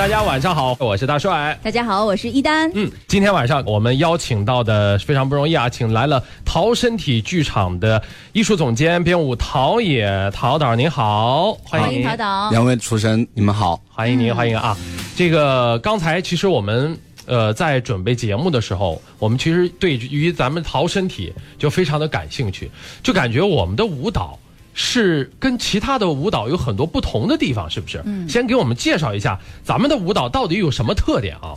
大家晚上好，我是大帅。大家好，我是一丹。嗯，今天晚上我们邀请到的非常不容易啊，请来了陶身体剧场的艺术总监编舞陶冶陶导，您好，欢迎陶导。两位厨神，你们好，欢迎您，欢迎啊。这个刚才其实我们呃在准备节目的时候，我们其实对于咱们陶身体就非常的感兴趣，就感觉我们的舞蹈。是跟其他的舞蹈有很多不同的地方，是不是？嗯，先给我们介绍一下咱们的舞蹈到底有什么特点啊？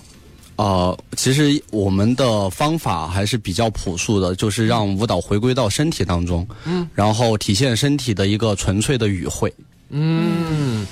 呃，其实我们的方法还是比较朴素的，就是让舞蹈回归到身体当中，嗯，然后体现身体的一个纯粹的语汇。嗯，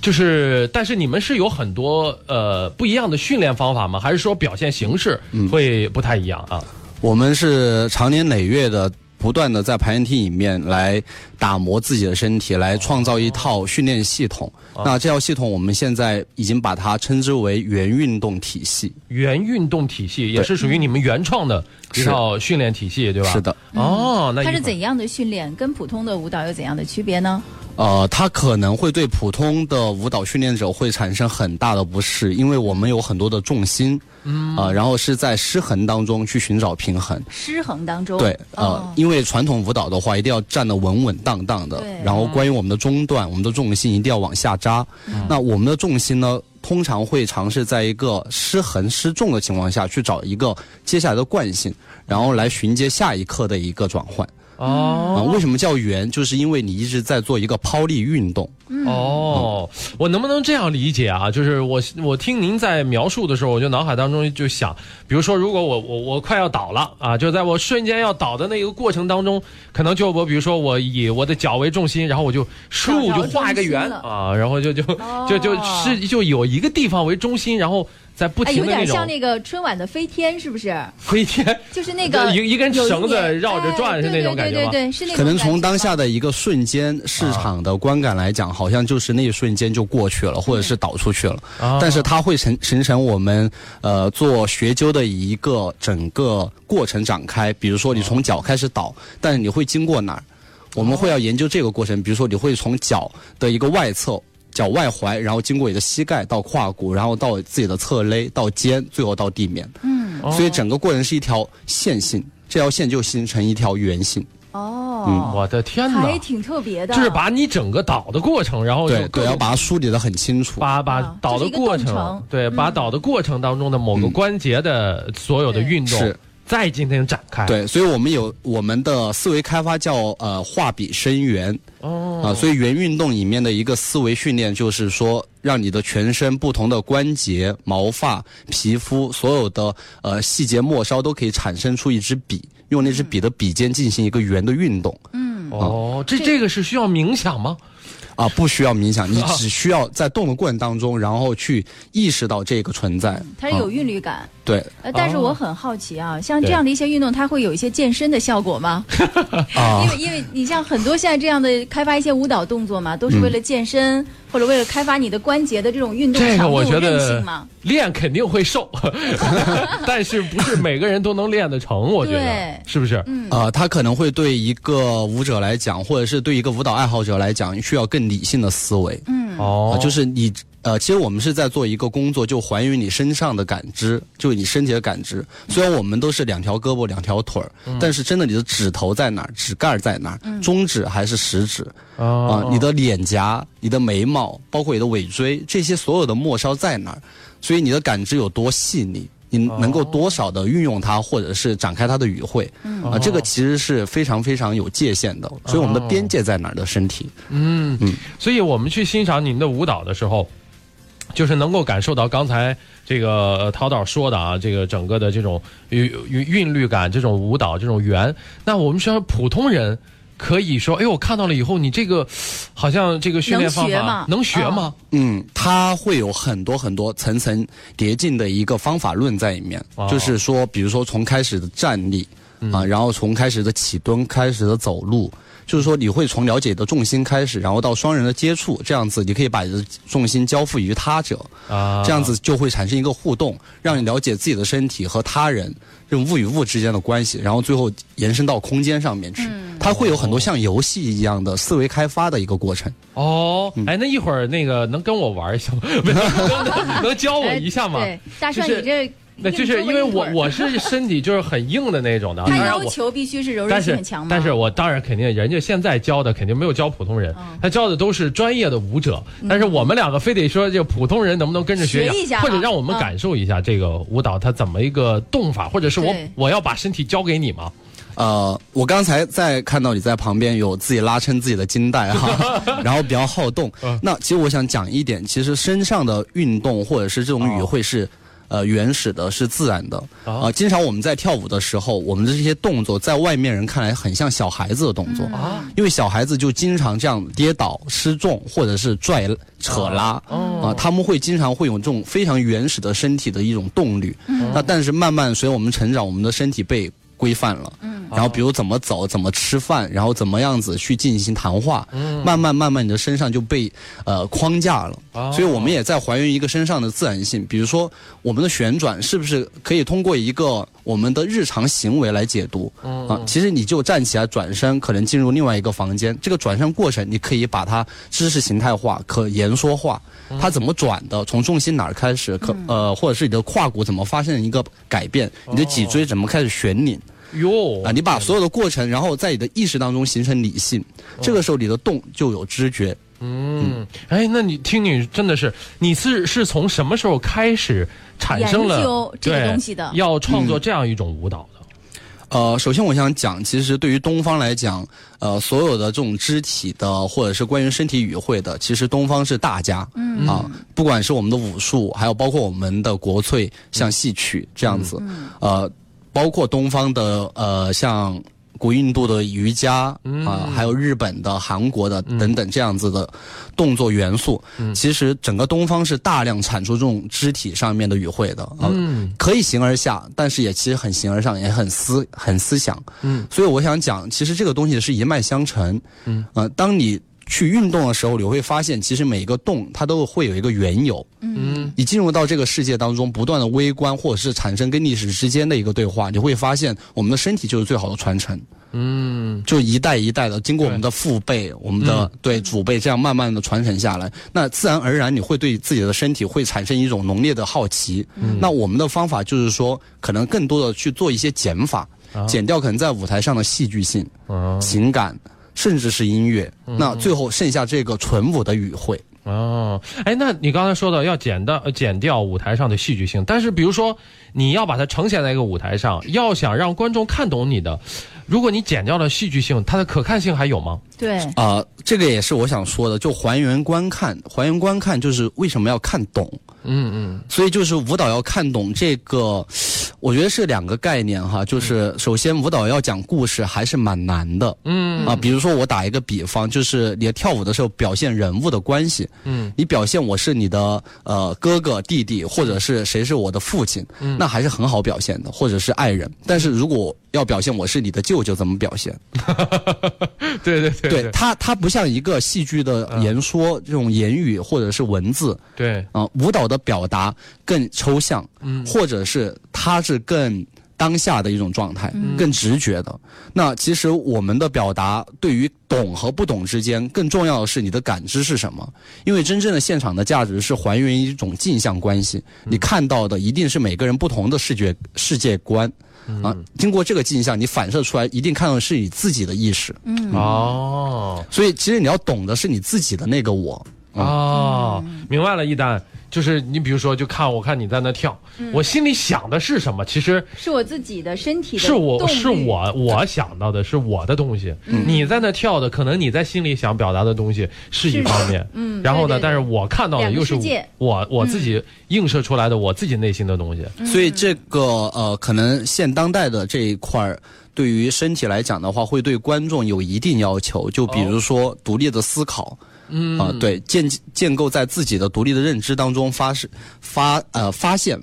就是，但是你们是有很多呃不一样的训练方法吗？还是说表现形式会不太一样啊？我们是长年累月的。不断的在排练厅里面来打磨自己的身体，来创造一套训练系统。那这套系统我们现在已经把它称之为原运动体系。原运动体系也是属于你们原创的一套训练体系，对吧？是的。哦，那它是怎样的训练？跟普通的舞蹈有怎样的区别呢？呃，它可能会对普通的舞蹈训练者会产生很大的不适，因为我们有很多的重心，嗯，啊，然后是在失衡当中去寻找平衡。失衡当中，对，呃，因为传统舞蹈的话，一定要站得稳稳当当的，然后关于我们的中段，我们的重心一定要往下扎。那我们的重心呢，通常会尝试在一个失衡失重的情况下去找一个接下来的惯性，然后来寻接下一刻的一个转换。哦，为什么叫圆？就是因为你一直在做一个抛力运动。哦，我能不能这样理解啊？就是我我听您在描述的时候，我就脑海当中就想，比如说，如果我我我快要倒了啊，就在我瞬间要倒的那个过程当中，可能就我比如说我以我的脚为重心，然后我就竖就画一个圆啊，然后就就就就是就有一个地方为中心，然后。在不停的有点像那个春晚的飞天，是不是？飞天就是那个一一根绳子绕着转是那种感觉吗？对对对，是那可能从当下的一个瞬间市场的观感来讲，好像就是那一瞬间就过去了，或者是倒出去了。但是它会形形成我们呃做学究的一个整个过程展开。比如说你从脚开始倒，但是你会经过哪儿？我们会要研究这个过程。比如说你会从脚的一个外侧。脚外踝，然后经过你的膝盖到胯骨，然后到自己的侧勒，到肩，最后到地面。嗯，所以整个过程是一条线性，这条线就形成一条圆形。哦，嗯，我的天哪，还挺特别的。就是把你整个倒的过程，然后对对，要把它梳理的很清楚。把把倒的过程，对，把倒的过程当中的某个关节的所有的运动。是。再进行展开，对，所以我们有我们的思维开发叫呃画笔生圆，哦，啊，所以圆运动里面的一个思维训练就是说，让你的全身不同的关节、毛发、皮肤，所有的呃细节末梢都可以产生出一支笔，用那支笔的笔尖进行一个圆的运动。嗯，哦，这这个是需要冥想吗？啊，不需要冥想，你只需要在动的过程当中，然后去意识到这个存在。它是有韵律感。对。呃，但是我很好奇啊，像这样的一些运动，它会有一些健身的效果吗？啊。因为因为你像很多现在这样的开发一些舞蹈动作嘛，都是为了健身或者为了开发你的关节的这种运动强度韧性嘛。练肯定会瘦，但是不是每个人都能练得成？我觉得是不是？嗯。呃，他可能会对一个舞者来讲，或者是对一个舞蹈爱好者来讲，需要更。理性的思维，嗯，哦，就是你，呃，其实我们是在做一个工作，就还原你身上的感知，就你身体的感知。虽然我们都是两条胳膊、两条腿儿，但是真的你的指头在哪儿，指盖在哪儿，中指还是食指，啊，你的脸颊、你的眉毛，包括你的尾椎，这些所有的末梢在哪儿，所以你的感知有多细腻。你能够多少的运用它，或者是展开它的语汇，啊，这个其实是非常非常有界限的。所以我们的边界在哪儿的身体？嗯嗯。所以我们去欣赏您的舞蹈的时候，就是能够感受到刚才这个陶导说的啊，这个整个的这种韵韵韵律感，这种舞蹈这种圆。那我们说普通人。可以说，哎，我看到了以后，你这个好像这个训练方法能学吗？嗯，它会有很多很多层层叠进的一个方法论在里面。就是说，比如说从开始的站立啊，然后从开始的起蹲、开始的走路，就是说你会从了解的重心开始，然后到双人的接触，这样子你可以把你的重心交付于他者，啊，这样子就会产生一个互动，让你了解自己的身体和他人这种物与物之间的关系，然后最后延伸到空间上面去，它会有很多像游戏一样的思维开发的一个过程。哦，哎，那一会儿那个能跟我玩一下吗？能能教我一下吗？对，大帅，你这。那就是因为我我是身体就是很硬的那种的，他要求必须是柔韧性很强但是我当然肯定，人家现在教的肯定没有教普通人，他教的都是专业的舞者。但是我们两个非得说，这普通人能不能跟着学一下，或者让我们感受一下这个舞蹈它怎么一个动法，或者是我我要把身体交给你吗？呃，我刚才在看到你在旁边有自己拉伸自己的筋带哈，然后比较好动。那其实我想讲一点，其实身上的运动或者是这种语汇是。呃，原始的是自然的啊。经常我们在跳舞的时候，我们的这些动作在外面人看来很像小孩子的动作啊，因为小孩子就经常这样跌倒、失重或者是拽、扯拉啊，他们会经常会有这种非常原始的身体的一种动力。那但是慢慢随我们成长，我们的身体被规范了。然后，比如怎么走，怎么吃饭，然后怎么样子去进行谈话，慢慢慢慢，你的身上就被呃框架了。所以，我们也在还原一个身上的自然性。比如说，我们的旋转是不是可以通过一个我们的日常行为来解读？啊，其实你就站起来转身，可能进入另外一个房间。这个转身过程，你可以把它知识形态化、可言说化。它怎么转的？从重心哪儿开始？可呃，或者是你的胯骨怎么发生一个改变？你的脊椎怎么开始旋拧？哟啊！你把所有的过程，然后在你的意识当中形成理性，这个时候你的动就有知觉。嗯，哎，那你听你真的是，你是是从什么时候开始产生了这个东西的？要创作这样一种舞蹈的？呃，首先我想讲，其实对于东方来讲，呃，所有的这种肢体的或者是关于身体语汇的，其实东方是大家。嗯啊，不管是我们的武术，还有包括我们的国粹，像戏曲这样子，呃。包括东方的呃，像古印度的瑜伽啊，还有日本的、韩国的等等这样子的动作元素，其实整个东方是大量产出这种肢体上面的语汇的啊，可以形而下，但是也其实很形而上，也很思很思想。嗯，所以我想讲，其实这个东西是一脉相承。嗯，呃，当你。去运动的时候，你会发现，其实每一个动它都会有一个缘由。嗯，你进入到这个世界当中，不断的微观或者是产生跟历史之间的一个对话，你会发现，我们的身体就是最好的传承。嗯，就一代一代的经过我们的父辈、我们的对祖辈这样慢慢的传承下来，那自然而然你会对自己的身体会产生一种浓烈的好奇。嗯，那我们的方法就是说，可能更多的去做一些减法，减掉可能在舞台上的戏剧性、情感。甚至是音乐，那最后剩下这个纯舞的语汇。哦，哎，那你刚才说的要减的减掉舞台上的戏剧性，但是比如说你要把它呈现在一个舞台上，要想让观众看懂你的，如果你减掉了戏剧性，它的可看性还有吗？对，啊，这个也是我想说的，就还原观看，还原观看就是为什么要看懂？嗯嗯，所以就是舞蹈要看懂这个。我觉得是两个概念哈，就是首先舞蹈要讲故事还是蛮难的，嗯啊，比如说我打一个比方，就是你跳舞的时候表现人物的关系，嗯，你表现我是你的呃哥哥弟弟，或者是谁是我的父亲，嗯，那还是很好表现的，或者是爱人。但是如果要表现我是你的舅舅，怎么表现？对 对对，对他他不像一个戏剧的言说这种言语或者是文字，对啊，舞蹈的表达更抽象，嗯，或者是他是。更当下的一种状态，更直觉的。那其实我们的表达对于懂和不懂之间，更重要的是你的感知是什么？因为真正的现场的价值是还原一种镜像关系，你看到的一定是每个人不同的视觉世界观啊。经过这个镜像，你反射出来一定看到的是你自己的意识。嗯哦，所以其实你要懂的是你自己的那个我。哦，明白了，一丹。就是你，比如说，就看我看你在那跳，我心里想的是什么？其实是我自己的身体，是我是我我想到的是我的东西。你在那跳的，可能你在心里想表达的东西是一方面，嗯，然后呢，但是我看到的又是我我自己映射出来的我自己内心的东西。所以这个呃，可能现当代的这一块儿，对于身体来讲的话，会对观众有一定要求。就比如说独立的思考。嗯啊，对，建建构在自己的独立的认知当中发是发呃发现，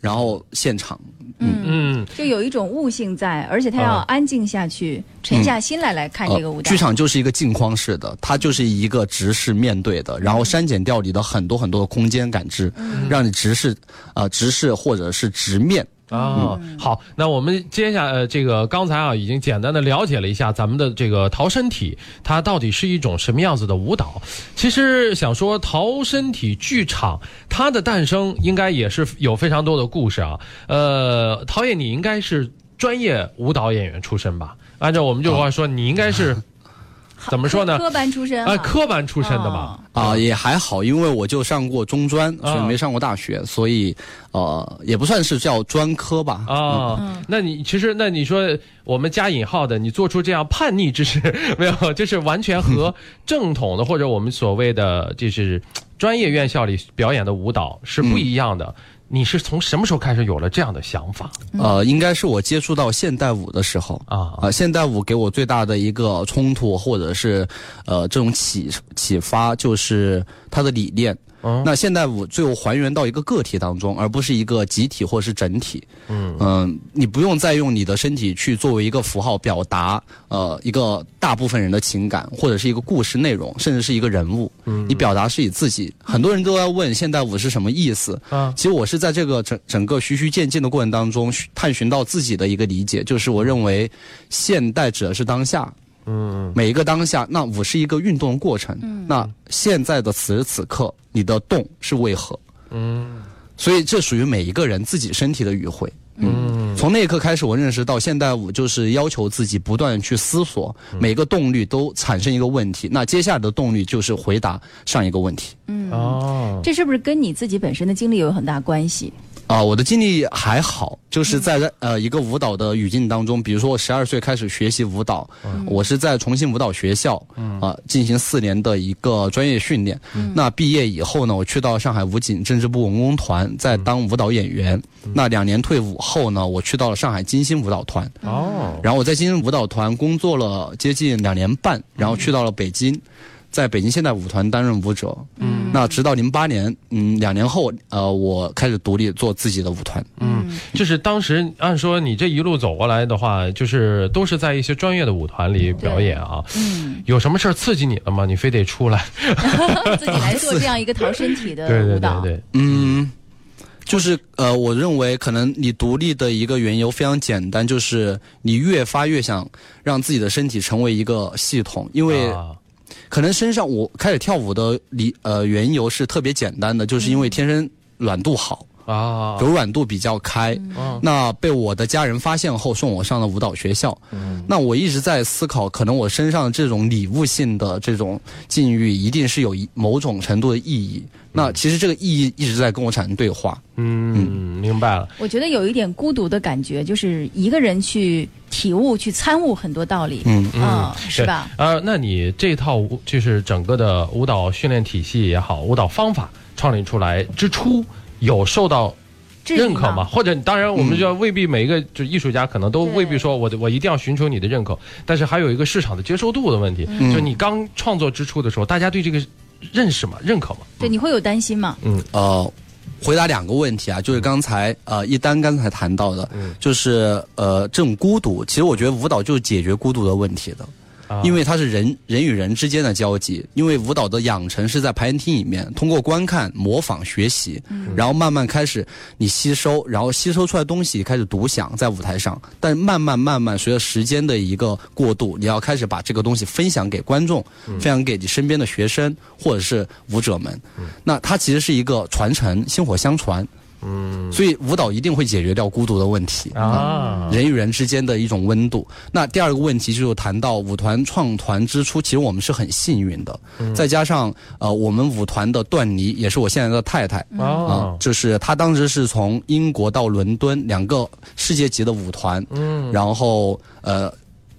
然后现场。嗯嗯，就有一种悟性在，而且他要安静下去，沉下心来来看这个舞蹈。剧场就是一个镜框式的，它就是一个直视面对的，然后删减掉你的很多很多的空间感知，让你直视，呃，直视或者是直面。啊，好，那我们接下呃，这个刚才啊，已经简单的了解了一下咱们的这个逃生体，它到底是一种什么样子的舞蹈。其实想说逃生体剧场，它的诞生应该也是有非常多的故事啊。呃，陶冶，你应该是专业舞蹈演员出身吧？按照我们这话说，你应该是。怎么说呢？科班出身啊，科班出身的吧？啊，也还好，因为我就上过中专，所以没上过大学，所以呃，也不算是叫专科吧。啊，那你其实那你说我们加引号的，你做出这样叛逆之事 没有？就是完全和正统的或者我们所谓的就是专业院校里表演的舞蹈是不一样的。你是从什么时候开始有了这样的想法？呃，应该是我接触到现代舞的时候啊啊！现代舞给我最大的一个冲突，或者是呃这种启启发，就是它的理念。那现代舞最后还原到一个个体当中，而不是一个集体或是整体。嗯嗯，你不用再用你的身体去作为一个符号表达呃一个大部分人的情感，或者是一个故事内容，甚至是一个人物。嗯，你表达是以自己。很多人都在问现代舞是什么意思。啊，其实我是在这个整整个循序渐进的过程当中探寻到自己的一个理解，就是我认为现代指的是当下。嗯，每一个当下，那舞是一个运动的过程。嗯，那现在的此时此刻，你的动是为何？嗯，所以这属于每一个人自己身体的语汇。嗯，从那一刻开始，我认识到现代舞就是要求自己不断去思索，每个动力都产生一个问题，那接下来的动力就是回答上一个问题。嗯，哦，这是不是跟你自己本身的经历有很大关系？啊，我的经历还好，就是在呃一个舞蹈的语境当中，比如说我十二岁开始学习舞蹈，我是在重庆舞蹈学校啊进行四年的一个专业训练。那毕业以后呢，我去到上海武警政治部文工团，在当舞蹈演员。那两年退伍后呢，我去到了上海金星舞蹈团。哦，然后我在金星舞蹈团工作了接近两年半，然后去到了北京。在北京现代舞团担任舞者，嗯，那直到零八年，嗯，两年后，呃，我开始独立做自己的舞团，嗯，就是当时按说你这一路走过来的话，就是都是在一些专业的舞团里表演啊，嗯，有什么事儿刺激你了吗？你非得出来，自己来做这样一个逃身体的舞蹈，对对对，嗯，就是呃，我认为可能你独立的一个缘由非常简单，就是你越发越想让自己的身体成为一个系统，因为。可能身上我开始跳舞的理呃缘由是特别简单的，就是因为天生软度好啊，柔软度比较开。那被我的家人发现后，送我上了舞蹈学校。那我一直在思考，可能我身上这种礼物性的这种境遇，一定是有某种程度的意义。那其实这个意义一直在跟我产生对话。嗯，明白了。我觉得有一点孤独的感觉，就是一个人去体悟、去参悟很多道理。嗯嗯，是吧？呃，那你这套就是整个的舞蹈训练体系也好，舞蹈方法创立出来之初，有受到认可吗？或者，当然，我们就要未必每一个就艺术家可能都未必说我我一定要寻求你的认可，但是还有一个市场的接受度的问题。就你刚创作之初的时候，大家对这个。认识吗？认可吗？对，你会有担心吗？嗯，呃，回答两个问题啊，就是刚才呃一丹刚才谈到的，就是呃这种孤独，其实我觉得舞蹈就是解决孤独的问题的。因为它是人人与人之间的交集，因为舞蹈的养成是在排练厅里面，通过观看、模仿、学习，然后慢慢开始你吸收，然后吸收出来东西开始独享在舞台上，但慢慢慢慢随着时间的一个过渡，你要开始把这个东西分享给观众，分享给你身边的学生或者是舞者们，那它其实是一个传承，薪火相传。嗯，所以舞蹈一定会解决掉孤独的问题啊，人与人之间的一种温度。那第二个问题就是谈到舞团创团之初，其实我们是很幸运的，再加上呃，我们舞团的段妮也是我现在的太太啊，就是她当时是从英国到伦敦两个世界级的舞团，嗯，然后呃。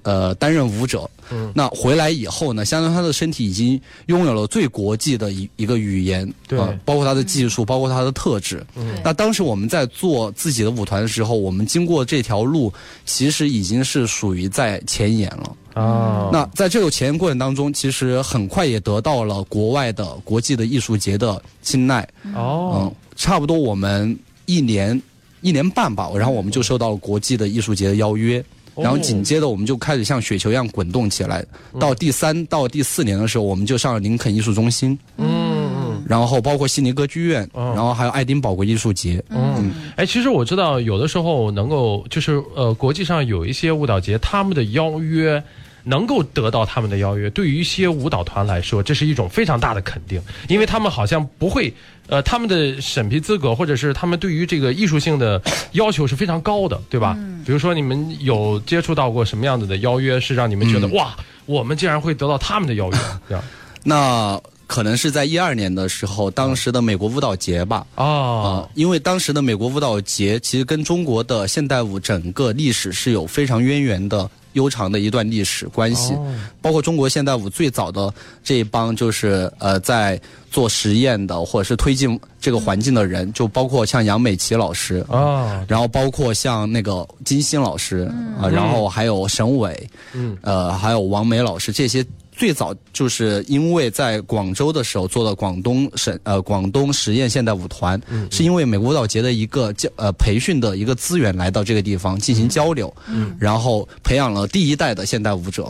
呃，担任舞者，嗯，那回来以后呢，相当于他的身体已经拥有了最国际的一一个语言，对，包括他的技术，包括他的特质。嗯，那当时我们在做自己的舞团的时候，我们经过这条路，其实已经是属于在前沿了。啊，那在这个前沿过程当中，其实很快也得到了国外的国际的艺术节的青睐。哦，嗯，差不多我们一年。一年半吧，然后我们就收到了国际的艺术节的邀约。然后紧接着我们就开始像雪球一样滚动起来。到第三到第四年的时候，我们就上了林肯艺术中心。嗯嗯。然后包括悉尼歌剧院，然后还有爱丁堡国艺术节。嗯。哎，其实我知道有的时候能够就是呃，国际上有一些舞蹈节，他们的邀约能够得到他们的邀约，对于一些舞蹈团来说，这是一种非常大的肯定，因为他们好像不会。呃，他们的审批资格，或者是他们对于这个艺术性的要求是非常高的，对吧？比如说，你们有接触到过什么样子的邀约，是让你们觉得哇，我们竟然会得到他们的邀约？这样，那可能是在一二年的时候，当时的美国舞蹈节吧。啊，因为当时的美国舞蹈节其实跟中国的现代舞整个历史是有非常渊源的。悠长的一段历史关系，包括中国现代舞最早的这一帮就是呃在做实验的或者是推进这个环境的人，就包括像杨美琪老师啊，然后包括像那个金星老师啊，然后还有沈伟，嗯，呃，还有王梅老师这些。最早就是因为在广州的时候做了广东省呃广东实验现代舞团，是因为美国舞蹈节的一个教呃培训的一个资源来到这个地方进行交流，嗯。然后培养了第一代的现代舞者。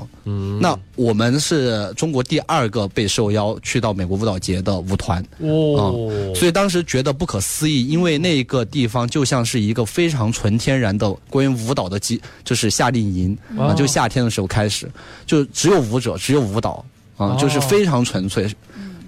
那我们是中国第二个被受邀去到美国舞蹈节的舞团，哦，所以当时觉得不可思议，因为那个地方就像是一个非常纯天然的关于舞蹈的基，就是夏令营啊，就夏天的时候开始，就只有舞者，只有舞。舞蹈啊，就是非常纯粹。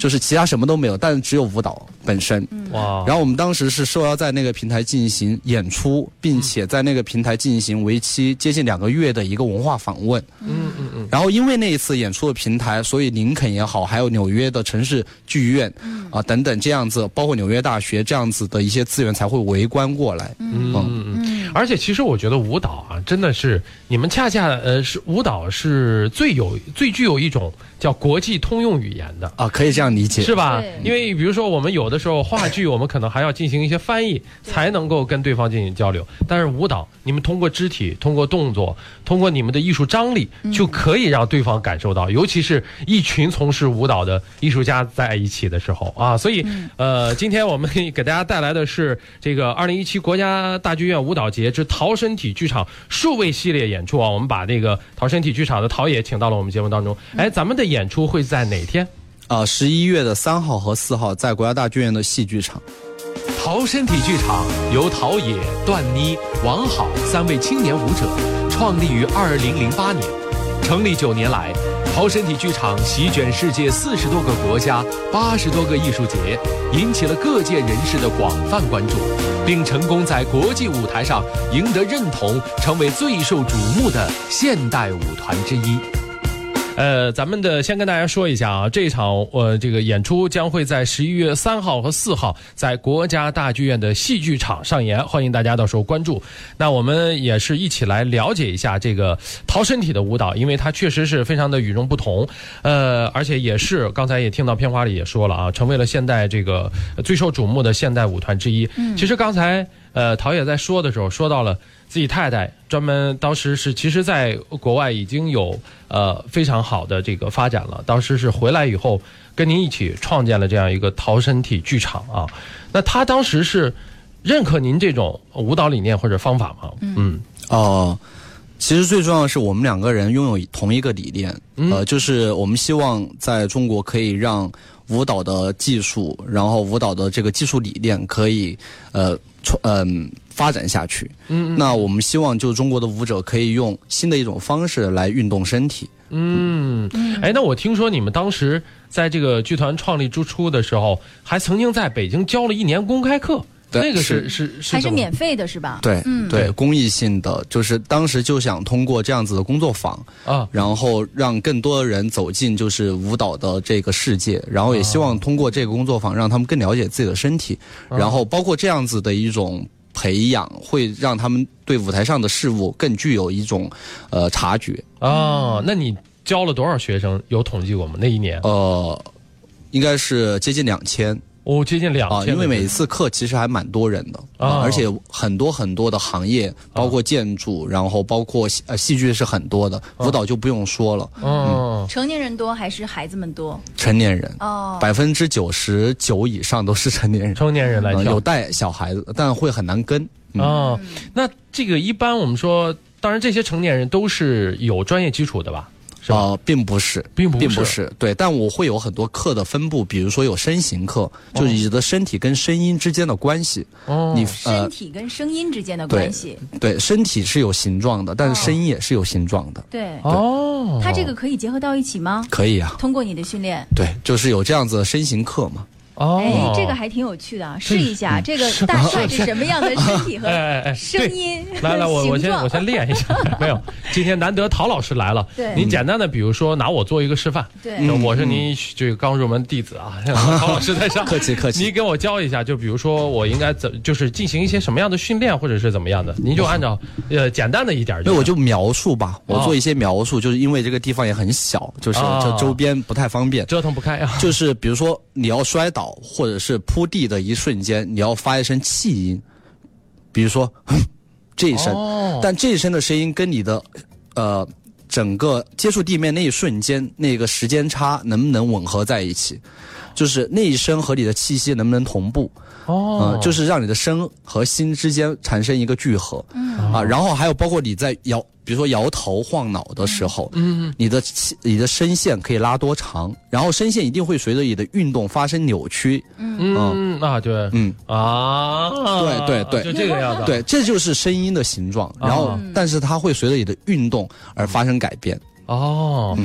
就是其他什么都没有，但是只有舞蹈本身。哇！然后我们当时是受邀在那个平台进行演出，并且在那个平台进行为期接近两个月的一个文化访问。嗯嗯嗯。然后因为那一次演出的平台，所以林肯也好，还有纽约的城市剧院啊等等这样子，包括纽约大学这样子的一些资源才会围观过来。嗯嗯嗯。而且其实我觉得舞蹈啊，真的是你们恰恰呃是舞蹈是最有最具有一种叫国际通用语言的啊，可以这样。理解是吧？因为比如说，我们有的时候话剧，我们可能还要进行一些翻译，才能够跟对方进行交流。但是舞蹈，你们通过肢体、通过动作、通过你们的艺术张力，就可以让对方感受到。尤其是一群从事舞蹈的艺术家在一起的时候啊，所以呃，今天我们给大家带来的是这个二零一七国家大剧院舞蹈节之陶身体剧场数位系列演出啊。我们把那个陶身体剧场的陶冶请到了我们节目当中。哎，咱们的演出会在哪天？啊，十一月的三号和四号在国家大剧院的戏剧场。陶身体剧场由陶冶、段妮、王好三位青年舞者创立于二零零八年，成立九年来，陶身体剧场席卷世界四十多个国家、八十多个艺术节，引起了各界人士的广泛关注，并成功在国际舞台上赢得认同，成为最受瞩目的现代舞团之一。呃，咱们的先跟大家说一下啊，这场呃这个演出将会在十一月三号和四号在国家大剧院的戏剧场上演，欢迎大家到时候关注。那我们也是一起来了解一下这个陶身体的舞蹈，因为它确实是非常的与众不同，呃，而且也是刚才也听到片花里也说了啊，成为了现代这个最受瞩目的现代舞团之一。其实刚才呃陶冶在说的时候说到了。自己太太专门当时是，其实在国外已经有呃非常好的这个发展了。当时是回来以后跟您一起创建了这样一个逃生体剧场啊。那他当时是认可您这种舞蹈理念或者方法吗？嗯哦，其实最重要的是我们两个人拥有同一个理念，呃，就是我们希望在中国可以让舞蹈的技术，然后舞蹈的这个技术理念可以呃创嗯。发展下去，嗯，那我们希望就中国的舞者可以用新的一种方式来运动身体，嗯，哎，那我听说你们当时在这个剧团创立之初的时候，还曾经在北京教了一年公开课。那个是。是是还是免费的，是吧？对，嗯，对，公益性的，就是当时就想通过这样子的工作坊啊，然后让更多的人走进就是舞蹈的这个世界，然后也希望通过这个工作坊让他们更了解自己的身体，然后包括这样子的一种培养，会让他们对舞台上的事物更具有一种呃察觉啊。那你教了多少学生？有统计过吗？那一年？呃，应该是接近两千。哦，接近两千，因为每一次课其实还蛮多人的啊，而且很多很多的行业，包括建筑，然后包括呃戏剧是很多的，舞蹈就不用说了。嗯，成年人多还是孩子们多？成年人。哦，百分之九十九以上都是成年人。成年人来有带小孩子，但会很难跟。哦，那这个一般我们说，当然这些成年人都是有专业基础的吧？是吧？呃，并不是，并不是并不是，对。但我会有很多课的分布，比如说有身形课，就是你的身体跟声音之间的关系。哦，你身体跟声音之间的关系。对，身体是有形状的，但是声音也是有形状的。对，哦，它这个可以结合到一起吗？可以啊。通过你的训练。对，就是有这样子的身形课嘛。哦，哎，这个还挺有趣的，试一下，这个大帅是什么样的身体和声 音？来来，我我先我先练一下。没有，今天难得陶老师来了。对，您简单的，比如说拿我做一个示范。对，我是您这个刚入门弟子啊，陶老师在上，客气客气。您给我教一下，就比如说我应该怎，就是进行一些什么样的训练，或者是怎么样的？您就按照呃简单的一点。那我就描述吧，我做一些描述，就是因为这个地方也很小，就是这周边不太方便，折腾不开啊。就是比如说你要摔倒，或者是。铺地的一瞬间，你要发一声气音，比如说 这一声，但这一声的声音跟你的呃整个接触地面那一瞬间那个时间差能不能吻合在一起？就是那一声和你的气息能不能同步？哦，就是让你的身和心之间产生一个聚合。嗯啊，然后还有包括你在摇。比如说摇头晃脑的时候，嗯，你的气、你的声线可以拉多长，然后声线一定会随着你的运动发生扭曲，嗯嗯啊对，嗯啊，对对对，就这个样子，对，这就是声音的形状，然后但是它会随着你的运动而发生改变。哦，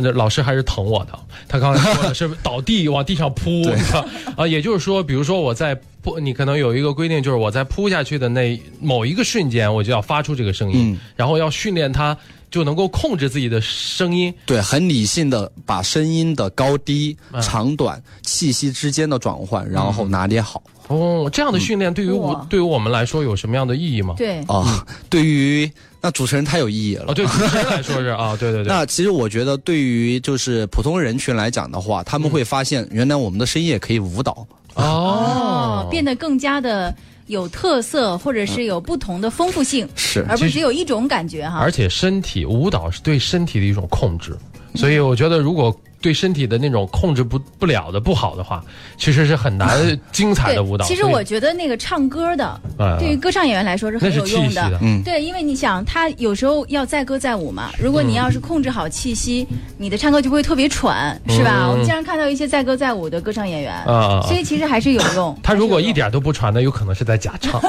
那老师还是疼我的。他刚才说的是倒地往地上扑，啊，也就是说，比如说我在扑，你可能有一个规定，就是我在扑下去的那某一个瞬间，我就要发出这个声音，然后要训练他就能够控制自己的声音，对，很理性的把声音的高低、长短、气息之间的转换，然后拿捏好。哦，这样的训练对于我对于我们来说有什么样的意义吗？对啊，对于那主持人太有意义了。哦，对主持人来说是啊，对对对。那其实我觉得，对于就是普通人群来讲的话，他们会发现，原来我们的声音也可以舞蹈哦，变得更加的有特色，或者是有不同的丰富性，是，而不是只有一种感觉哈。而且身体舞蹈是对身体的一种控制，所以我觉得如果。对身体的那种控制不不了的不好的话，其实是很难精彩的舞蹈。其实我觉得那个唱歌的，对于歌唱演员来说是很有用的。嗯，对，因为你想，他有时候要载歌载舞嘛。如果你要是控制好气息，你的唱歌就不会特别喘，是吧？我们经常看到一些载歌载舞的歌唱演员，所以其实还是有用。他如果一点都不喘，那有可能是在假唱。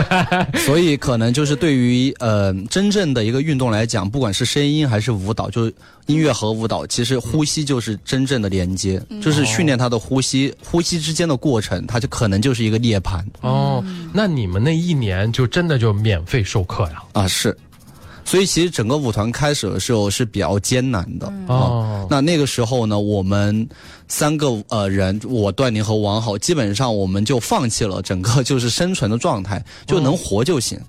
所以可能就是对于呃真正的一个运动来讲，不管是声音还是舞蹈，就音乐和舞蹈，其实呼吸就。是真正的连接，就是训练他的呼吸，呼吸之间的过程，他就可能就是一个涅槃。哦，那你们那一年就真的就免费授课呀？啊，是。所以其实整个舞团开始的时候是比较艰难的。哦。那那个时候呢，我们三个呃人，我段宁和王好，基本上我们就放弃了整个就是生存的状态，就能活就行。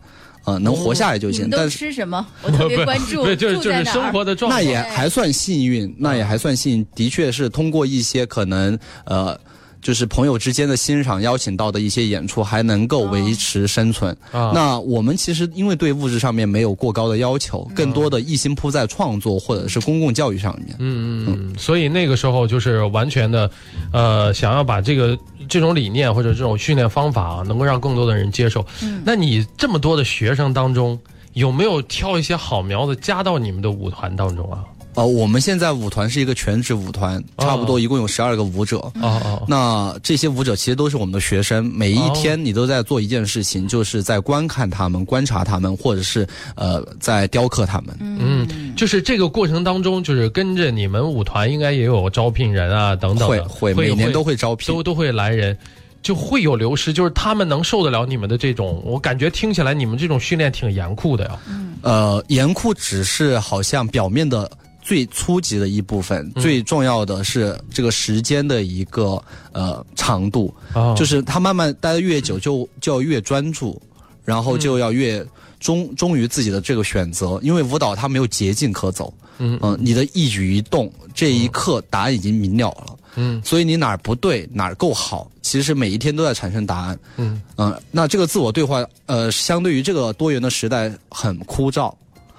呃，能活下来就行。但是吃什么？我特别 关注。对，就是就是生活的状态。那也还算幸运，那也还算幸运。的确是通过一些可能呃。就是朋友之间的欣赏，邀请到的一些演出还能够维持生存。那我们其实因为对物质上面没有过高的要求，更多的一心扑在创作或者是公共教育上面。嗯嗯嗯。所以那个时候就是完全的，呃，想要把这个这种理念或者这种训练方法啊，能够让更多的人接受。那你这么多的学生当中，有没有挑一些好苗子加到你们的舞团当中啊？呃，我们现在舞团是一个全职舞团，差不多一共有十二个舞者。哦哦。那这些舞者其实都是我们的学生，每一天你都在做一件事情，就是在观看他们、观察他们，或者是呃在雕刻他们。嗯，就是这个过程当中，就是跟着你们舞团应该也有招聘人啊等等会会每年都会招聘，都都会来人，就会有流失。就是他们能受得了你们的这种，我感觉听起来你们这种训练挺严酷的呀。嗯。呃，严酷只是好像表面的。最初级的一部分，最重要的是这个时间的一个呃长度，就是他慢慢待的越久，就就要越专注，然后就要越忠忠于自己的这个选择，因为舞蹈它没有捷径可走，嗯嗯，你的一举一动，这一刻答案已经明了了，嗯，所以你哪儿不对，哪儿够好，其实每一天都在产生答案，嗯。嗯，那这个自我对话，呃，相对于这个多元的时代很枯燥。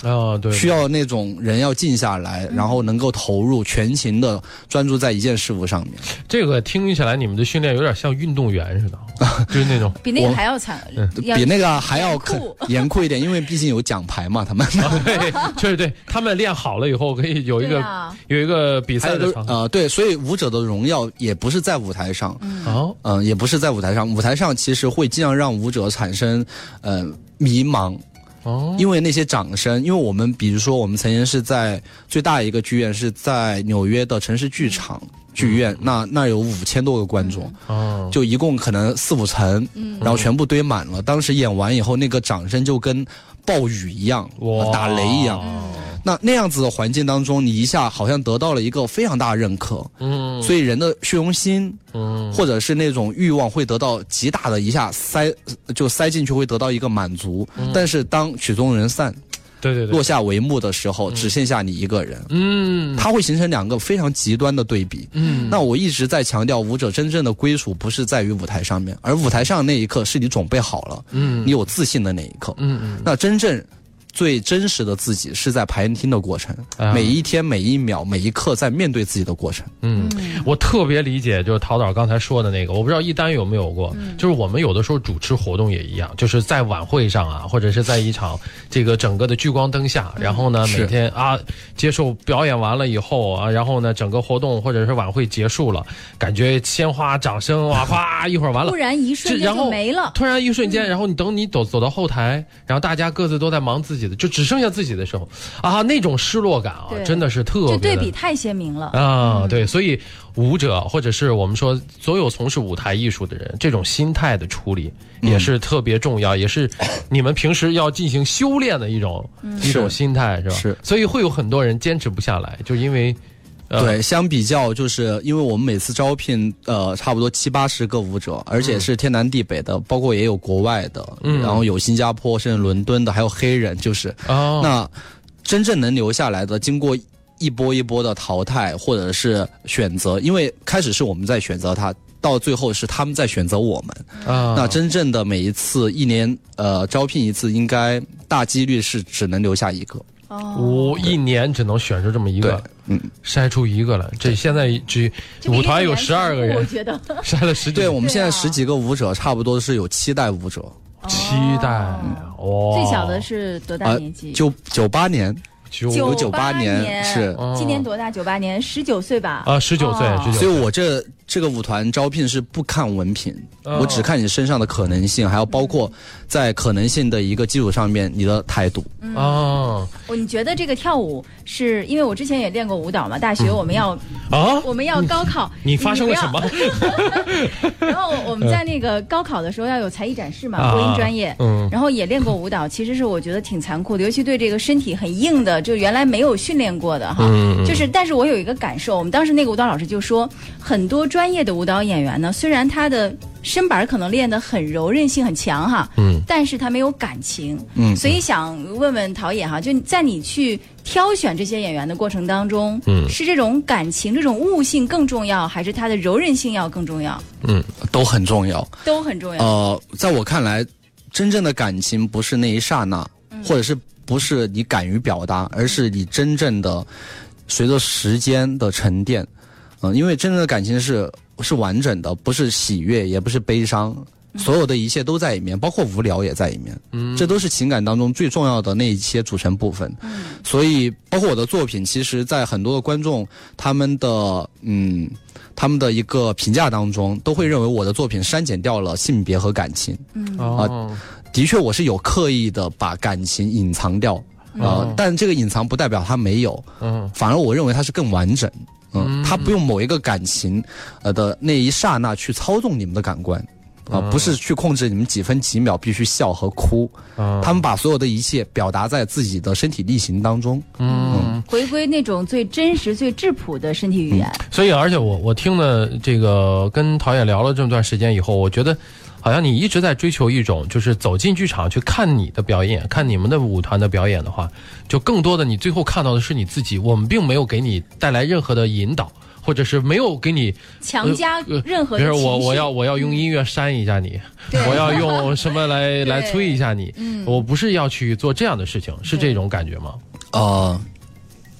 啊，对，需要那种人要静下来，然后能够投入全情的专注在一件事物上面。这个听起来你们的训练有点像运动员似的，就是那种。比那个还要惨，比那个还要酷。严酷一点，因为毕竟有奖牌嘛，他们。对，确实对 他们练好了以后可以有一个有一个比赛的场呃，对，所以舞者的荣耀也不是在舞台上，哦，嗯，也不是在舞台上，舞台上其实会尽量让舞者产生呃迷茫。哦，因为那些掌声，因为我们比如说，我们曾经是在最大一个剧院是在纽约的城市剧场剧院，那那有五千多个观众，哦，就一共可能四五层，嗯，然后全部堆满了。当时演完以后，那个掌声就跟暴雨一样，打雷一样。那那样子的环境当中，你一下好像得到了一个非常大的认可，嗯，所以人的虚荣心，嗯，或者是那种欲望会得到极大的一下塞，就塞进去会得到一个满足。但是当曲终人散，对对对，落下帷幕的时候，只剩下你一个人，嗯，它会形成两个非常极端的对比。嗯，那我一直在强调，舞者真正的归属不是在于舞台上面，而舞台上那一刻是你准备好了，嗯，你有自信的那一刻，嗯嗯，那真正。最真实的自己是在排练厅的过程，每一天、每一秒、每一刻在面对自己的过程。嗯，我特别理解，就是陶导刚才说的那个，我不知道一丹有没有过，就是我们有的时候主持活动也一样，就是在晚会上啊，或者是在一场这个整个的聚光灯下，然后呢，每天啊接受表演完了以后啊，然后呢，整个活动或者是晚会结束了，感觉鲜花、掌声哇哗，一会儿完了，突然一瞬间就没了，突然一瞬间，然后你等你走走到后台，然后大家各自都在忙自己。就只剩下自己的时候啊，那种失落感啊，真的是特别，对比太鲜明了啊！对，所以舞者或者是我们说所有从事舞台艺术的人，这种心态的处理也是特别重要，也是 你们平时要进行修炼的一种一种心态，是吧？是，所以会有很多人坚持不下来，就因为。对，相比较就是因为我们每次招聘呃差不多七八十个舞者，而且是天南地北的，包括也有国外的，然后有新加坡甚至伦敦的，还有黑人，就是。那真正能留下来的，经过一波一波的淘汰或者是选择，因为开始是我们在选择他，到最后是他们在选择我们。啊，那真正的每一次一年呃招聘一次，应该大几率是只能留下一个。哦，一年只能选出这么一个，嗯，筛出一个来。这现在只舞团有十二个人，我觉得 筛了十。对，我们现在十几个舞者，差不多是有七代舞者。七代，哇！最小的是多大年纪？九九八年。九九八年是今年多大？九八年十九岁吧？啊，十九岁，十九。所以我这这个舞团招聘是不看文凭，我只看你身上的可能性，还要包括在可能性的一个基础上面你的态度。哦，你觉得这个跳舞是因为我之前也练过舞蹈嘛？大学我们要啊，我们要高考，你发生了什么？然后我们在那个高考的时候要有才艺展示嘛，播音专业，嗯，然后也练过舞蹈，其实是我觉得挺残酷的，尤其对这个身体很硬的。就原来没有训练过的哈，就是，但是我有一个感受，我们当时那个舞蹈老师就说，很多专业的舞蹈演员呢，虽然他的身板可能练得很柔韧性很强哈，嗯，但是他没有感情，嗯，所以想问问陶冶哈，就在你去挑选这些演员的过程当中，嗯，是这种感情这种悟性更重要，还是他的柔韧性要更重要？嗯，都很重要，都很重要。呃，在我看来，真正的感情不是那一刹那，或者是。不是你敢于表达，而是你真正的随着时间的沉淀，嗯，因为真正的感情是是完整的，不是喜悦，也不是悲伤，所有的一切都在里面，包括无聊也在里面，嗯，这都是情感当中最重要的那一些组成部分，嗯，所以包括我的作品，其实，在很多的观众他们的嗯他们的一个评价当中，都会认为我的作品删减掉了性别和感情，嗯。啊。的确，我是有刻意的把感情隐藏掉，啊，但这个隐藏不代表它没有，嗯，反而我认为它是更完整，嗯，它不用某一个感情，呃的那一刹那去操纵你们的感官，啊，不是去控制你们几分几秒必须笑和哭，他们把所有的一切表达在自己的身体力行当中，嗯，回归那种最真实、最质朴的身体语言。所以，而且我我听了这个跟陶冶聊了这么段时间以后，我觉得。好像你一直在追求一种，就是走进剧场去看你的表演，看你们的舞团的表演的话，就更多的你最后看到的是你自己。我们并没有给你带来任何的引导。或者是没有给你强加任何的比如。我我要我要用音乐煽一下你，我要用什么来来催一下你，我不是要去做这样的事情，是这种感觉吗？呃，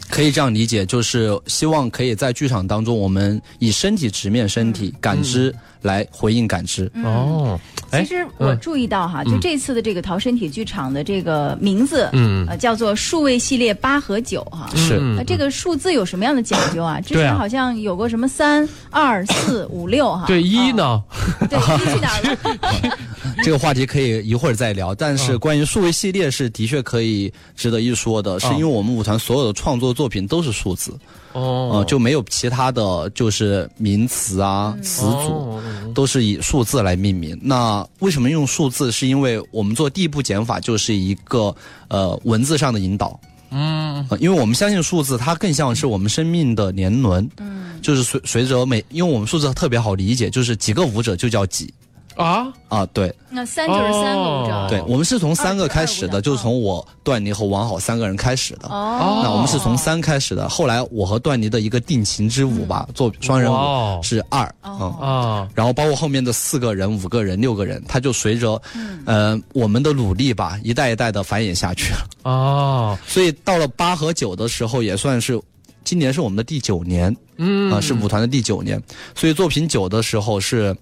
可以这样理解，就是希望可以在剧场当中，我们以身体直面身体，感知来回应感知。哦，哎其实我注意到哈，就这次的这个淘身体剧场的这个名字，嗯呃，叫做数位系列八和九哈。是嗯那这个数字有什么样的讲究啊？之前好像有过什么三二四五六哈。对一啊？呢？对一去哪儿了？这个话题可以一会儿再聊，但是关于数位系列是的确可以值得一说的，是因为我们舞团所有的创作作品都是数字，哦呃，就没有其他的就是名词啊、词组。哦都是以数字来命名。那为什么用数字？是因为我们做第一步减法就是一个呃文字上的引导。嗯呃因为我们相信数字，它更像是我们生命的年轮。嗯，就是随随着每，因为我们数字特别好理解，就是几个舞者就叫几啊，啊，对那三就是三个舞者。哦对，我们是从三个开始的，就是从我段妮和王好三个人开始的。哦。那我们是从三开始的，后来我和段妮的一个定情之舞吧，做双人舞是二，哦嗯，啊，然后包括后面的四个人、五个人、六个人，他就随着，呃，我们的努力吧，一代一代的繁衍下去了。哦，所以到了八和九的时候，也算是，今年是我们的第九年，嗯啊、是舞团的第九年。所以作品九的时候是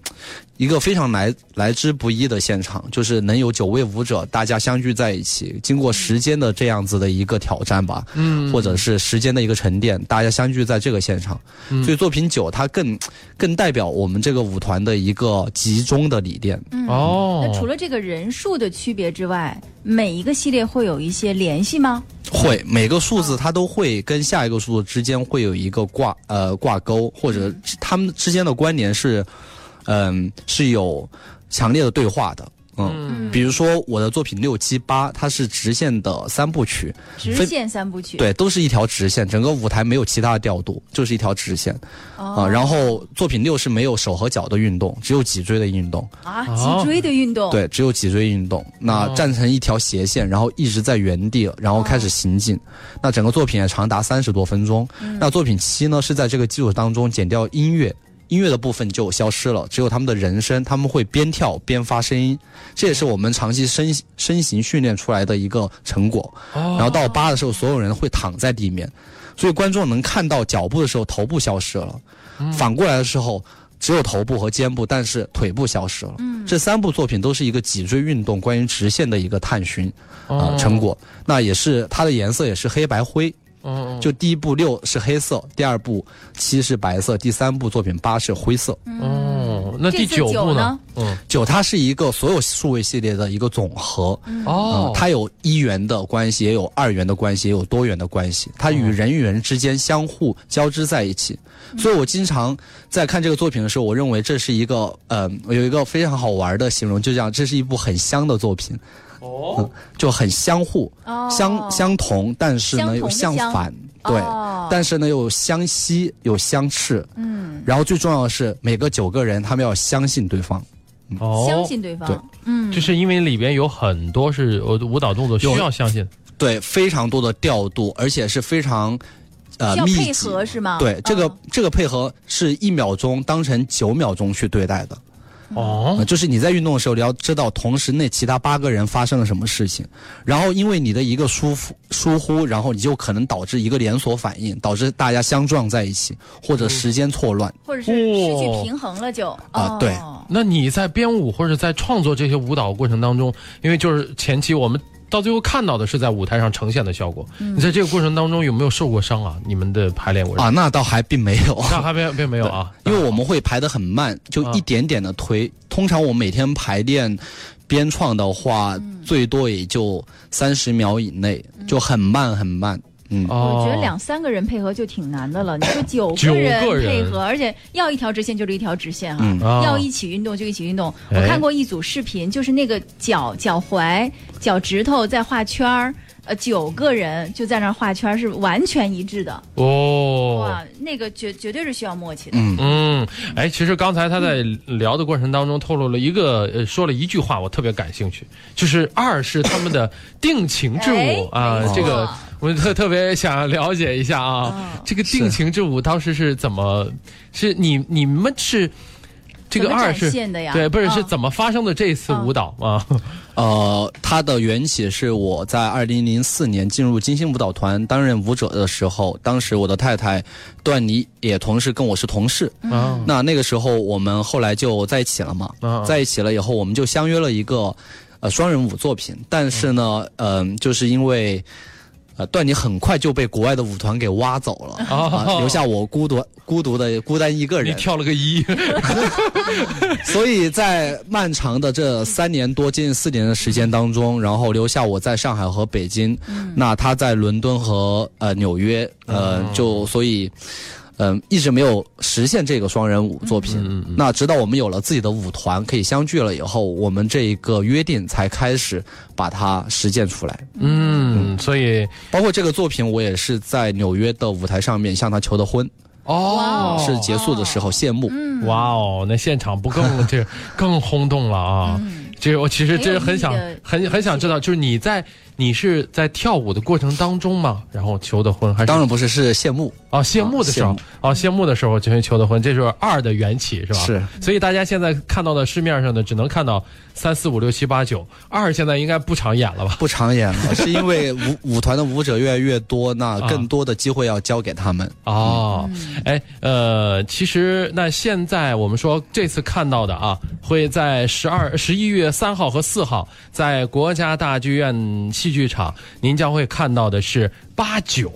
一个非常来来之不易的现场，就是能有九位舞者大家相聚在一起，经过时间的这样子的一个挑战吧，嗯或者是时间的一个沉淀，大家相聚在这个现场，嗯所以作品九它更更代表我们这个舞团的一个集中的理念。哦，那除了这个人数的区别之外，每一个系列会有一些联系吗？会每个数字它都会跟下一个数字之间会有一个挂呃挂钩，或者他们之间的关联是，嗯、是有强烈的对话的。嗯，比如说我的作品六七八，它是直线的三部曲，直线三部曲。对，都是一条直线，整个舞台没有其他的调度，就是一条直线啊、哦然后作品六是没有手和脚的运动，只有脊椎的运动。啊，脊椎的运动。对，只有脊椎运动。那站成一条斜线，然后一直在原地，然后开始行进。那整个作品也长达三十多分钟。那作品七呢，是在这个基础当中减掉音乐。音乐的部分就消失了，只有他们的人声，他们会边跳边发声音，这也是我们长期身身形训练出来的一个成果。然后到八的时候，所有人会躺在地面，所以观众能看到脚步的时候，头部消失了；反过来的时候，只有头部和肩部，但是腿部消失了。这三部作品都是一个脊椎运动关于直线的一个探寻啊、呃成果。那也是它的颜色也是黑白灰。嗯就第一部六是黑色，第二部七是白色，第三部作品八是灰色。哦，那第九部呢？嗯，九它是一个所有数位系列的一个总和。哦嗯，它有一元的关系，也有二元的关系，也有多元的关系。它与人与人之间相互交织在一起。所以我经常在看这个作品的时候，我认为这是一个呃，有一个非常好玩的形容，就这样，这是一部很香的作品。哦，就很相互、哦相相同，但是呢又相相反，对，哦但是呢又相吸，又相斥。嗯，然后最重要的是，每个九个人他们要相信对方。哦，相信对方。对嗯，就是因为里边有很多是呃舞蹈动作需要相信。对，非常多的调度，而且是非常呃密集。合是吗？对，这个、哦这个配合是一秒钟当成九秒钟去对待的。哦。呃，就是你在运动的时候，你要知道同时那其他八个人发生了什么事情，然后因为你的一个疏忽疏忽，然后你就可能导致一个连锁反应，导致大家相撞在一起，或者时间错乱。或者是失去哦平衡了就。哦。啊对。那你在编舞或者在创作这些舞蹈过程当中，因为就是前期我们到最后看到的是在舞台上呈现的效果，你在这个过程当中有没有受过伤啊？你们的排练过程？啊，那倒还并没有。那还并并没有啊，因为我们会排得很慢，就一点点的推。通常我每天排练编创的话，最多也就三十秒以内，就很慢很慢。嗯，哦，我觉得两三个人配合就挺难的了。你说九九个人配合，而且要一条直线就是一条直线哈，嗯啊要一起运动就一起运动。哎我看过一组视频，就是那个脚脚踝、脚趾头在画圈儿，呃，九个人就在那儿画圈，是完全一致的。哦，哇，那个绝绝对是需要默契的。嗯嗯，哎，其实刚才他在聊的过程当中透露了一个，呃，说了一句话，我特别感兴趣，就是二是他们的 定情之舞哎啊这个我特特别想了解一下啊，这个定情之舞当时是怎么？是你你们是这个二是对，不是是怎么发生的这次舞蹈啊？呃，它的缘起是我在二零零四年进入金星舞蹈团担任舞者的时候，当时我的太太段妮也同时跟我是同事。嗯，那那个时候我们后来就在一起了嘛？在一起了以后，我们就相约了一个呃双人舞作品。但是呢，嗯，就是因为。呃，段你很快就被国外的舞团给挖走了，留下我孤独、孤独的、孤单一个人。你跳了个一，所以在漫长的这三年多、接近四年的时间当中，然后留下我在上海和北京，那他在伦敦和呃纽约，呃，就所以。嗯，一直没有实现这个双人舞作品。那直到我们有了自己的舞团，可以相聚了以后，我们这一个约定才开始把它实践出来。嗯，所以包括这个作品，我也是在纽约的舞台上面向他求的婚。哦，是结束的时候谢幕。哇哦，那现场不更 这更轰动了啊！这我其实真是很想很很想知道，就是你在。你是在跳舞的过程当中吗？然后求的婚还是？当然不是，是谢幕哦，谢幕的时候哦，谢幕的时候就求的婚，这就是二的缘起是吧？是。所以大家现在看到的市面上的只能看到三四五六七八九，二现在应该不常演了吧？不常演了，是因为 舞舞团的舞者越来越多，那更多的机会要交给他们。哦，哎，呃，其实那现在我们说这次看到的啊，会在十二十一月三号和四号在国家大剧院。戏剧场，您将会看到的是八九，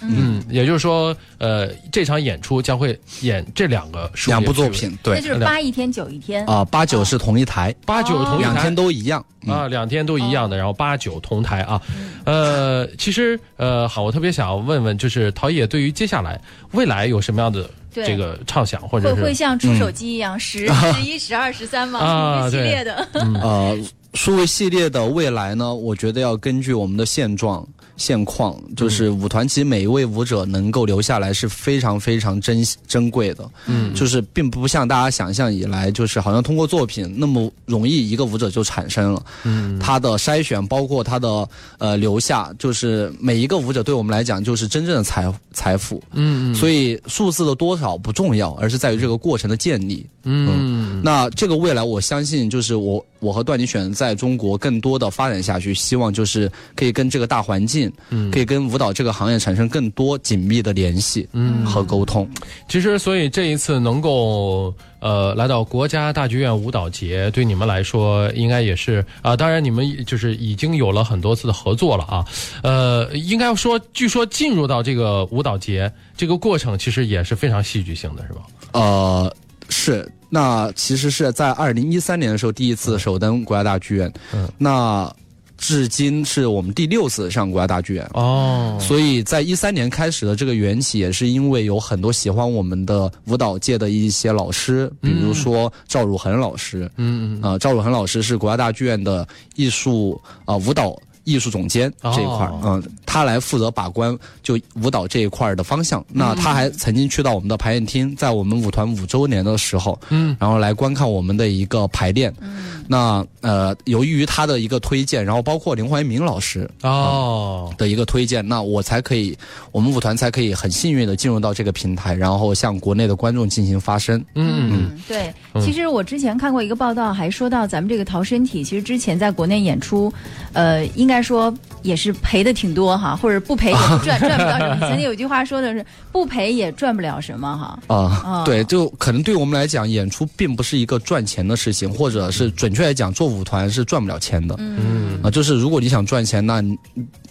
嗯，也就是说，呃，这场演出将会演这两个两部作品，对，那就是八一天九一天。啊，八九是同一台，八九同台。两天都一样啊，两天都一样的，然后八九同台啊，呃，其实呃，好，我特别想问问，就是陶冶对于接下来未来有什么样的这个畅想，或者会会像出手机一样十 十一十二十三吗？一，系列的啊。数位系列的未来呢？我觉得要根据我们的现状。现况就是舞团，其实每一位舞者能够留下来是非常非常珍珍贵的。嗯，就是并不像大家想象以来，就是好像通过作品那么容易一个舞者就产生了。嗯，他的筛选包括他的呃留下，就是每一个舞者对我们来讲就是真正的财财富。嗯，所以数字的多少不重要，而是在于这个过程的建立。嗯，那这个未来我相信就是我我和段妮选在中国更多的发展下去，希望就是可以跟这个大环境。嗯，可以跟舞蹈这个行业产生更多紧密的联系，嗯，和沟通。其实，所以这一次能够呃来到国家大剧院舞蹈节，对你们来说应该也是啊。当然，你们就是已经有了很多次的合作了啊。呃，应该说，据说进入到这个舞蹈节这个过程，其实也是非常戏剧性的，是吧？呃，是。那其实是在二零一三年的时候，第一次首登国家大剧院。嗯，那。至今是我们第六次上国家大剧院哦，所以在一三年开始的这个缘起，也是因为有很多喜欢我们的舞蹈界的一些老师，比如说赵汝恒老师，嗯嗯，啊，赵汝恒老师是国家大剧院的艺术啊舞蹈。艺术总监这一块儿，嗯，他来负责把关就舞蹈这一块儿的方向。那他还曾经去到我们的排练厅，在我们舞团五周年的时候，嗯，然后来观看我们的一个排练。嗯，那呃，由于他的一个推荐，然后包括林怀民老师哦的一个推荐，那我才可以，我们舞团才可以很幸运的进入到这个平台，然后向国内的观众进行发声。嗯嗯，对。其实我之前看过一个报道，还说到咱们这个逃身体，其实之前在国内演出，呃，应该。应该说也是赔的挺多哈，或者不赔也不赚赚不了什么。曾经有句话说的是不赔也赚不了什么哈。啊，对，就可能对我们来讲，演出并不是一个赚钱的事情，或者是准确来讲，做舞团是赚不了钱的。嗯啊，就是如果你想赚钱，那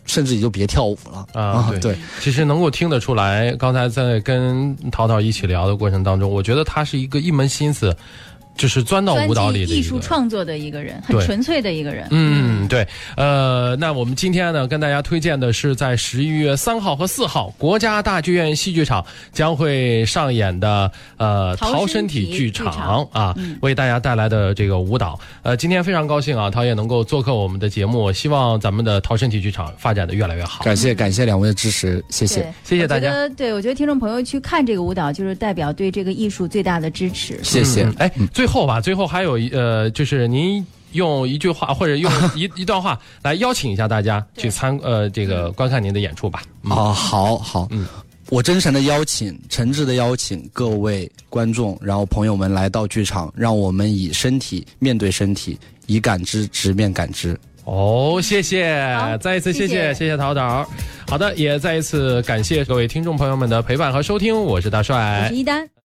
甚至你就别跳舞了啊。对，其实能够听得出来，刚才在跟淘淘一起聊的过程当中，我觉得他是一个一门心思。就是钻到舞蹈里的艺术创作的一个人，很纯粹的一个人。嗯，对。呃，那我们今天呢，跟大家推荐的是在十一月三号和四号，国家大剧院戏剧场将会上演的呃陶身体剧场啊，为大家带来的这个舞蹈。呃，今天非常高兴啊，陶也能够做客我们的节目，希望咱们的陶身体剧场发展的越来越好。感谢感谢两位的支持，谢谢谢谢大家。对，我觉得听众朋友去看这个舞蹈，就是代表对这个艺术最大的支持。谢谢。哎，最。最后吧，最后还有一呃，就是您用一句话或者用 一一段话来邀请一下大家去参呃这个观看您的演出吧。啊，好好，嗯，我真诚的邀请，诚挚的邀请各位观众，然后朋友们来到剧场，让我们以身体面对身体，以感知直面感知。哦，谢谢，再一次谢谢谢谢陶导。好的，也再一次感谢各位听众朋友们的陪伴和收听，我是大帅，我是一丹。